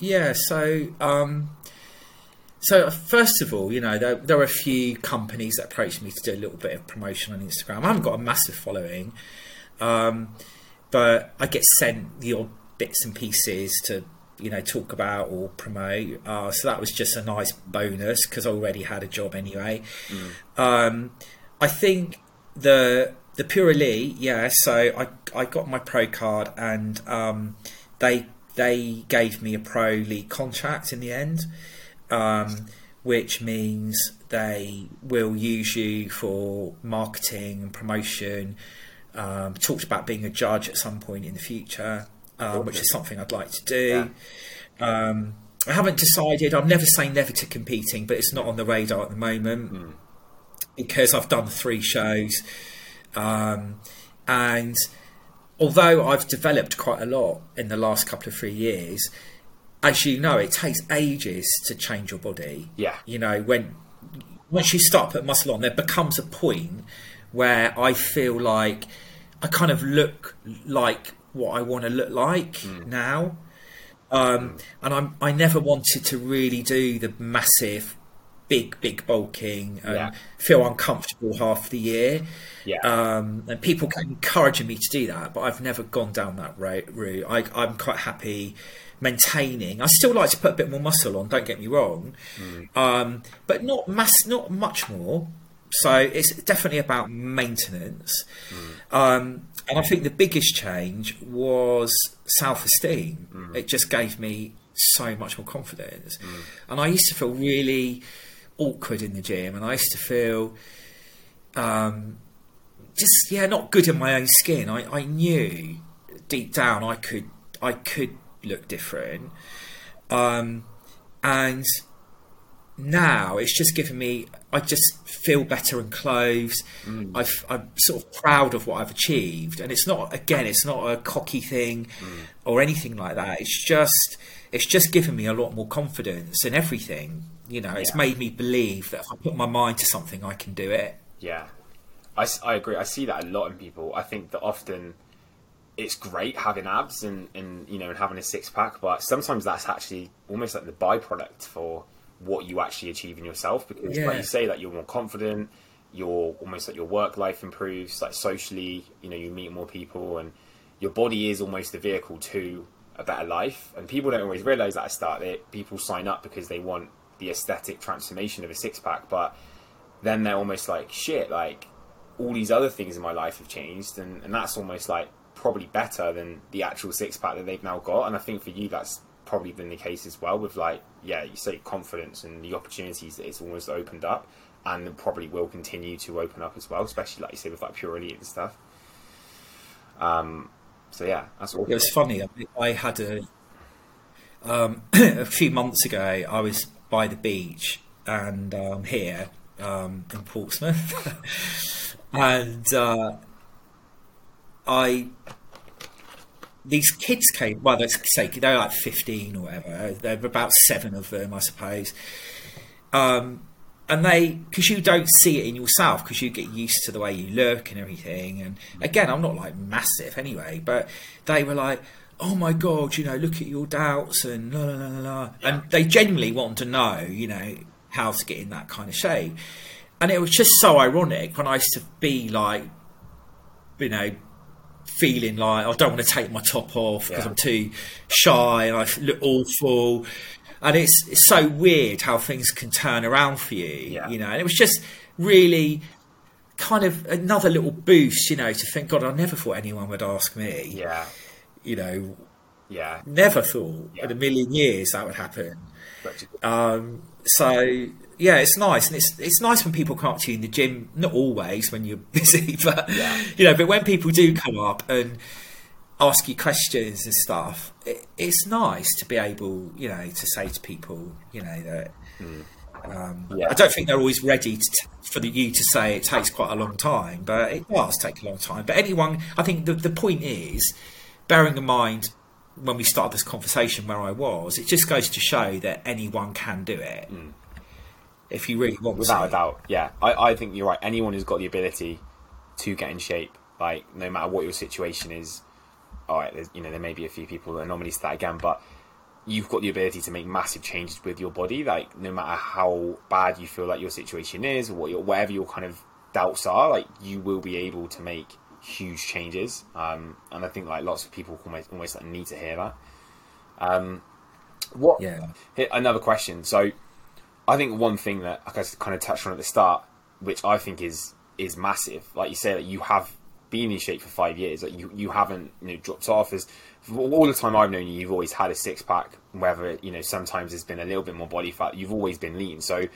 Yeah, so um, so first of all, you know, there, there are a few companies that approached me to do a little bit of promotion on Instagram. I haven't got a massive following, um, but I get sent the odd bits and pieces to you know talk about or promote. Uh, so that was just a nice bonus because I already had a job anyway. Um, I think the the Pure Elite, yeah. So I I got my pro card and um, they they gave me a pro league contract in the end, um, which means they will use you for marketing and promotion. Um, talked about being a judge at some point in the future, um, which is something I'd like to do. Um, I haven't decided. I'm never saying never to competing, but it's not on the radar at the moment because I've done three shows, um, and although I've developed quite a lot in the last couple of three years, as you know, it takes ages to change your body. Yeah. you know when once you start putting muscle on, there becomes a point where I feel like I kind of look like what I want to look like now. Um, and I'm, I never wanted to really do the massive, big, big bulking and Yeah. feel uncomfortable half the year. Yeah. Um, and people kept encouraging me to do that, but I've never gone down that route. I, I'm quite happy maintaining. I still like to put a bit more muscle on. Don't get me wrong, um, but not mass, not much more. So it's definitely about maintenance. Um, and I think the biggest change was self-esteem. It just gave me so much more confidence. And I used to feel really awkward in the gym, and I used to feel um, just yeah, not good in my own skin. I, I knew deep down I could I could look different, um, and now it's just given me. I just feel better in clothes. I am sort of proud of what I've achieved, and it's not again, it's not a cocky thing or anything like that. It's just it's just given me a lot more confidence in everything. You know, it's made me believe that if I put my mind to something, I can do it. Yeah, I, I agree. I see that a lot in people. I think that often it's great having abs and, and you know and having a six pack, but sometimes that's actually almost like the byproduct for what you actually achieve in yourself. Because Yeah. like you say, that you're more confident. You're almost like your work life improves, like socially. You know, you meet more people and your body is almost the vehicle to a better life, and people don't always realize that at start. They, people sign up because they want the aesthetic transformation of a six pack, but then they're almost like shit. Like all these other things in my life have changed, and, and that's almost like probably better than the actual six pack that they've now got. And I think for you, that's probably been the case as well. With like, yeah, you say confidence and the opportunities that it's almost opened up, and probably will continue to open up as well, especially like you say with like pure elite and stuff. Um, so yeah, that's all. It was funny. I, had a um, [CLEARS THROAT] a few months ago. I was by the beach and um, here um, in Portsmouth, [LAUGHS] and uh, I these kids came. Well, say they're like fifteen or whatever. There were about seven of them, I suppose. Um, and they because you don't see it in yourself because you get used to the way you look and everything and again i'm not like massive anyway but they were like oh my god you know look at your doubts and la la la la la and they genuinely want to know you know how to get in that kind of shape and it was just so ironic when i used to be like you know feeling like I don't want to take my top off because Yeah. I'm too shy and I look awful. And it's, it's so weird how things can turn around for you, Yeah. you know. And it was just really kind of another little boost, you know, to think, God, I never thought anyone would ask me, Yeah, you know, yeah. never thought Yeah. in a million years that would happen. Um, so yeah, it's nice, and it's it's nice when people come up to you in the gym. Not always when you're [LAUGHS] busy, but Yeah. you know, but when people do come up and ask you questions and stuff, it, it's nice to be able, you know, to say to people, you know, that. Um, Yeah. I don't think they're always ready to t- for the, you to say it takes quite a long time, but it does take a long time. But anyone, I think the the point is, bearing in mind when we started this conversation where I was, it just goes to show that anyone can do it mm. if you really want Without to. a doubt, yeah. I, I think you're right. Anyone who's got the ability to get in shape, like no matter what your situation is, all right, you know, there may be a few people that are anomalies to that again, but you've got the ability to make massive changes with your body. Like no matter how bad you feel like your situation is, or what your, whatever your kind of doubts are, like you will be able to make huge changes. Um, and I think like lots of people almost almost like need to hear that. Um, what? Yeah. Here, another question. So, I think one thing that like I kind of touched on at the start, which I think is is massive. Like you say, that you have been in shape for five years. Like you you haven't you know dropped off. As all the time I've known you, you've always had a six pack. Whether you know sometimes there's been a little bit more body fat, you've always been lean. So,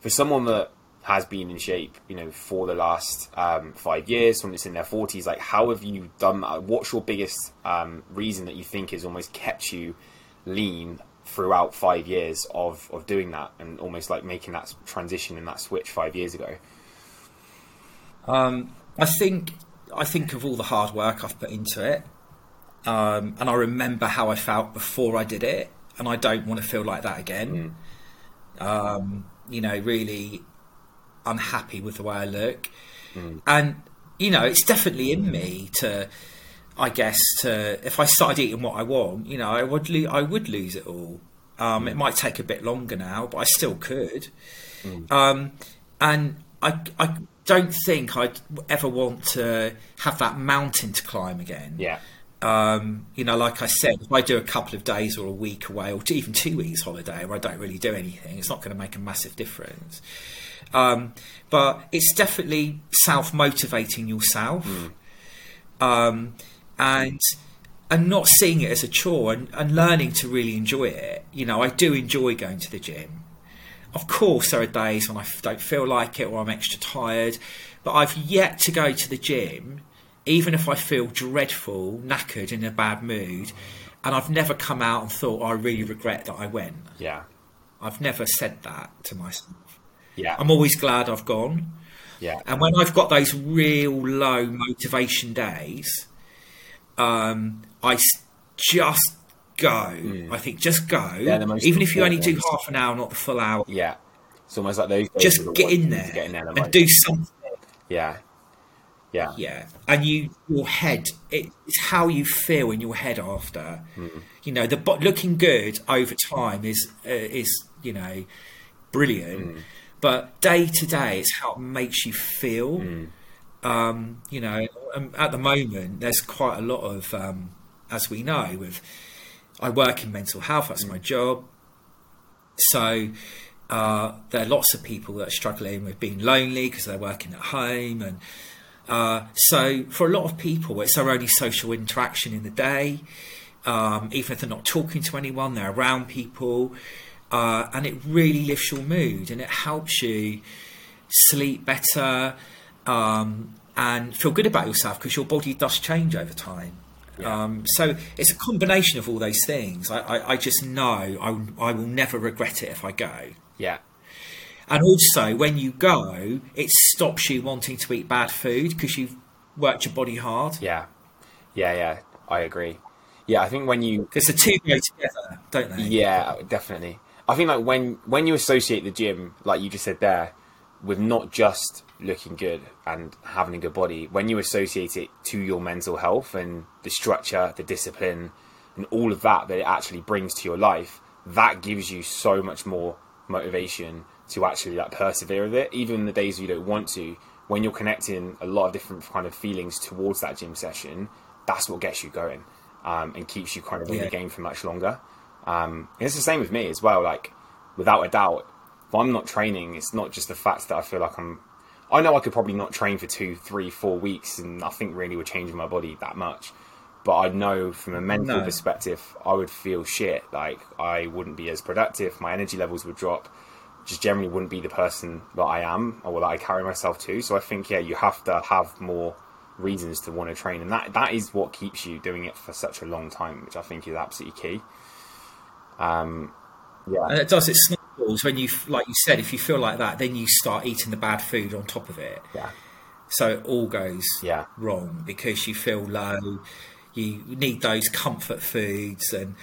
for someone that has been in shape, you know, for the last um, five years, someone that's in their forties, like how have you done that? What's your biggest um, reason that you think has almost kept you lean throughout five years of, of doing that and almost like making that transition and that switch five years ago. Um, I think I think of all the hard work I've put into it, um, and I remember how I felt before I did it, and I don't want to feel like that again. Um, you know, really unhappy with the way I look, and you know, it's definitely in me to, I guess, to if I started eating what I want, you know, I would lo- I would lose it all. Um, It might take a bit longer now, but I still could. Um, and I, I don't think I'd ever want to have that mountain to climb again. Yeah. Um, you know, like I said, if I do a couple of days or a week away, or even two weeks holiday where I don't really do anything, it's not going to make a massive difference. Um, but it's definitely self motivating yourself, um, and and not seeing it as a chore and, and learning to really enjoy it. You know, I do enjoy going to the gym. Of course, there are days when I don't feel like it or I'm extra tired, but I've yet to go to the gym, even if I feel dreadful, knackered, in a bad mood, and I've never come out and thought, "Oh, I really regret that I went. Yeah. I've never said that to myself. Yeah. I'm always glad I've gone. yeah. And when I've got those real low motivation days, um, I just go. I think just go. They're the most Even if you only do important half an hour, not the full hour. yeah. It's almost like those. Just get in there, get in there and like- do something. Yeah. Yeah. Yeah, and you your head it, it's how you feel in your head after. You know, the looking good over time is uh, is you know brilliant, but day to day it's how it makes you feel. Um, you know, um, at the moment, there's quite a lot of, um, as we know, with I work in mental health. That's my job. So uh, there are lots of people that are struggling with being lonely because they're working at home, and uh, so for a lot of people, it's their only social interaction in the day. Um, even if they're not talking to anyone, they're around people, uh, and it really lifts your mood and it helps you sleep better um, and feel good about yourself because your body does change over time. Yeah. Um, so it's a combination of all those things. I, I, I just know I, I will never regret it if I go. Yeah. And also, when you go, it stops you wanting to eat bad food because you've worked your body hard. Yeah. Yeah. Yeah. I agree. Yeah. I think when you Because the two go together, don't they? Yeah, definitely. I think like when when you associate the gym, like you just said there, with not just looking good and having a good body, when you associate it to your mental health and the structure, the discipline, and all of that that it actually brings to your life, that gives you so much more motivation to actually like persevere with it, even in the days you don't want to. When you're connecting a lot of different kind of feelings towards that gym session, that's what gets you going um, and keeps you kind of in Yeah. the game for much longer. Um, it's the same with me as well. Like, without a doubt, if I'm not training, it's not just the fact that I feel like I'm. I know I could probably not train for two, three, four weeks, and nothing really would change in my body that much. But I know from a mental No. perspective, I would feel shit. Like I wouldn't be as productive. My energy levels would drop. Just generally wouldn't be the person that I am or that I carry myself to. So I think yeah, you have to have more reasons to want to train, and that that is what keeps you doing it for such a long time, which I think is absolutely key. Um, yeah, And it does, it snowballs when you, like you said, if you feel like that, then you start eating the bad food on top of it. yeah, So it all goes Yeah. wrong because you feel low, you need those comfort foods, and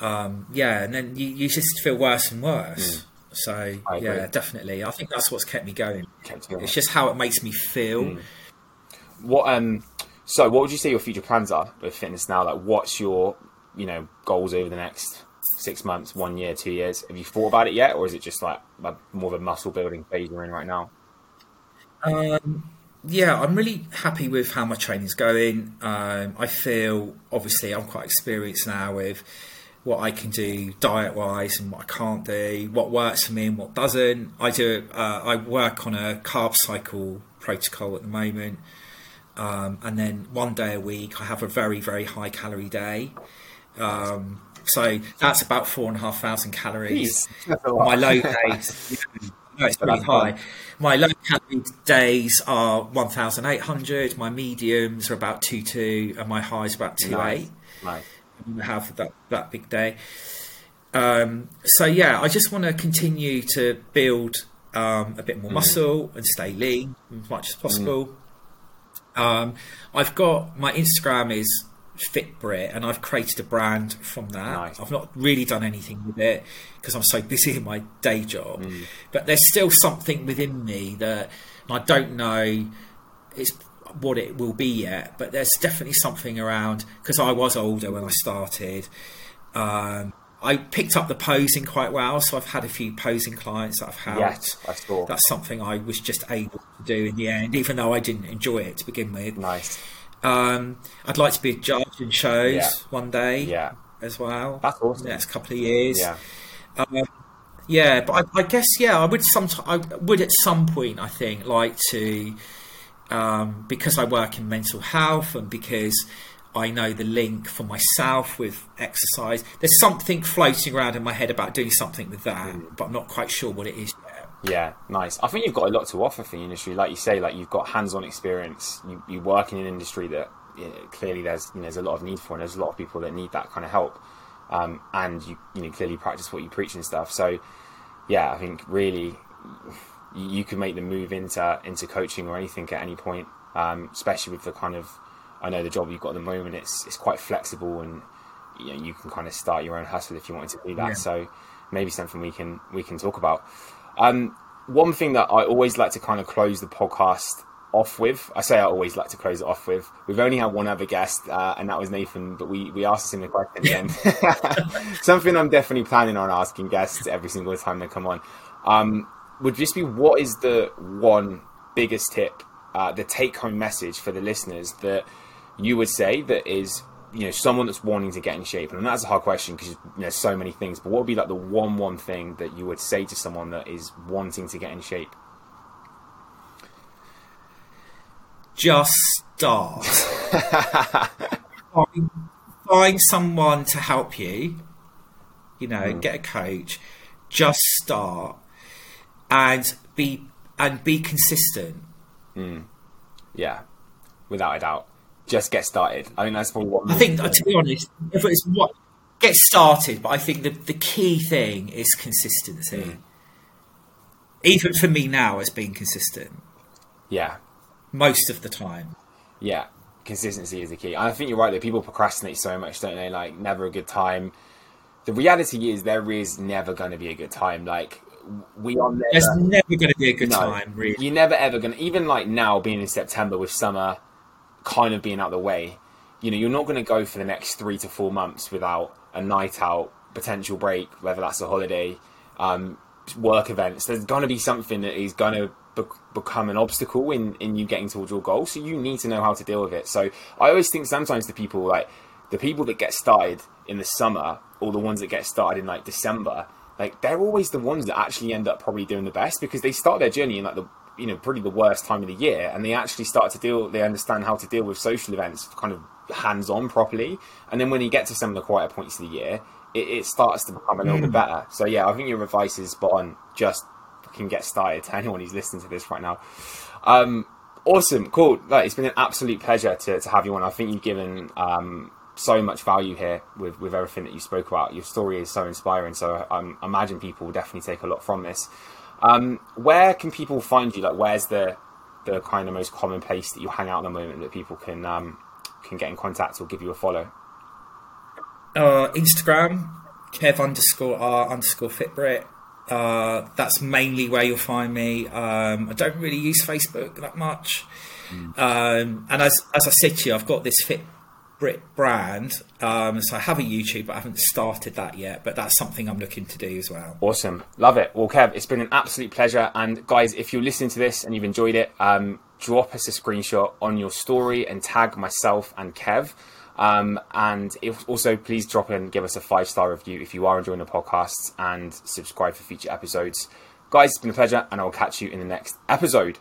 um, yeah, and then you, you just feel worse and worse. So Mm. Agree. yeah, definitely. I think that's what's kept me going. kept going. It's just how it makes me feel. Mm. What um so what would you say your future plans are with fitness now? Like what's your you know goals over the next six months, one year, two years? Have you thought about it yet, or is it just like more of a muscle building phase you're in right now? Yeah, I'm really happy with how my training's going. Um, I feel obviously I'm quite experienced now with what I can do diet wise and what I can't do, what works for me and what doesn't. I do. Uh, I work on a carb cycle protocol at the moment, um, and then one day a week I have a very very high calorie day. Um, so that's about four and a half thousand calories. Jeez, that's a lot. My low [LAUGHS] days, no, it's pretty high. My low calorie days are 1,800. My mediums are about two two, and my highs about two Nice. eight. Nice. Have that that big day. Um, so yeah, I just want to continue to build um, a bit more muscle and stay lean as much as possible. Um, I've got my Instagram is Fitbrit, and I've created a brand from that. Nice. I've not really done anything with it because I'm so busy in my day job. But there's still something within me that I don't know it's what it will be yet. But there's definitely something around because I was older when I started. Um, I picked up the posing quite well, so I've had a few posing clients that I've had. Yes, I saw. that's something I was just able to do in the end, even though I didn't enjoy it to begin with. Nice. Um, I'd like to be a judge in shows Yeah. one day Yeah. as well. That's awesome. The next couple of years. Yeah. Yeah, but I, I guess yeah, I would some I would at some point I think like to um, because I work in mental health and because I know the link for myself with exercise. There's something floating around in my head about doing something with that, Mm. but I'm not quite sure what it is. Yeah, nice. I think you've got a lot to offer for the industry. Like you say, like you've got hands-on experience. You, you work in an industry that you know, clearly there's you know, there's a lot of need for, and there's a lot of people that need that kind of help. Um, and you you know clearly practice what you preach and stuff. So yeah, I think really you, you can make the move into into coaching or anything at any point. Um, especially with the kind of I know the job you've got at the moment. It's it's quite flexible and you know you can kind of start your own hustle if you wanted to do that. Yeah. So maybe something we can we can talk about. Um, one thing that I always like to kind of close the podcast off with, I say I always like to close it off with. We've only had one other guest, uh, and that was Nathan, but we, we asked him a question again. [LAUGHS] [LAUGHS] Something I'm definitely planning on asking guests every single time they come on um, would just be what is the one biggest tip uh, the take home message for the listeners that you would say that is you know someone that's wanting to get in shape. And that's a hard question because you know so many things but what would be like the one one thing that you would say to someone that is wanting to get in shape? Just start. [LAUGHS] Find, find someone to help you you know Hmm. get a coach. Just start. And be and be consistent. Yeah. Without a doubt just get started i think that's probably what I think, to be honest, if it's what get started, but I think the the key thing is consistency. Mm. Even for me now, as being consistent yeah most of the time. Yeah, consistency is the key. I think you're right that people procrastinate so much, don't they? Like, never a good time. The reality is, there is never going to be a good time. Like, we are never. There's never going to be a good no, time, really. You're never ever going to. Even like now, being in September with summer kind of being out of the way, you know, you're not going to go for the next three to four months without a night out, potential break, whether that's a holiday, um, work events. There's going to be something that is going to be- become an obstacle in, in you getting towards your goal. So you need to know how to deal with it. So I always think sometimes the people like the people that get started in the summer or the ones that get started in like December, like they're always the ones that actually end up probably doing the best because they start their journey in like the you know probably the worst time of the year and they actually start to deal they understand how to deal with social events kind of hands on properly and then when you get to some of the quieter points of the year it, it starts to become a little bit better. So yeah I think your advice is spot on. Just fucking get started to anyone who's listening to this right now. Um awesome. Cool. Like, it's been an absolute pleasure to, to have you on. I think you've given um so much value here with, with everything that you spoke about. Your story is so inspiring, so um, I imagine people will definitely take a lot from this. Um, where can people find you? Like, where's the the kind of most common place that you hang out at the moment that people can um, can get in contact or give you a follow? Uh, Instagram, Kev underscore R underscore Fitbrit. Uh, that's mainly where you'll find me. Um, I don't really use Facebook that much. Um, and as, as I said to you, I've got this Fitbrit brand. Um, so I have a YouTube, but I haven't started that yet. But that's something I'm looking to do as well. Awesome. Love it. Well, Kev, it's been an absolute pleasure. And guys, if you're listening to this and you've enjoyed it, um, drop us a screenshot on your story and tag myself and Kev. Um, and if, also, please drop in give us a five star review if you are enjoying the podcasts and subscribe for future episodes. Guys, it's been a pleasure, and I will catch you in the next episode.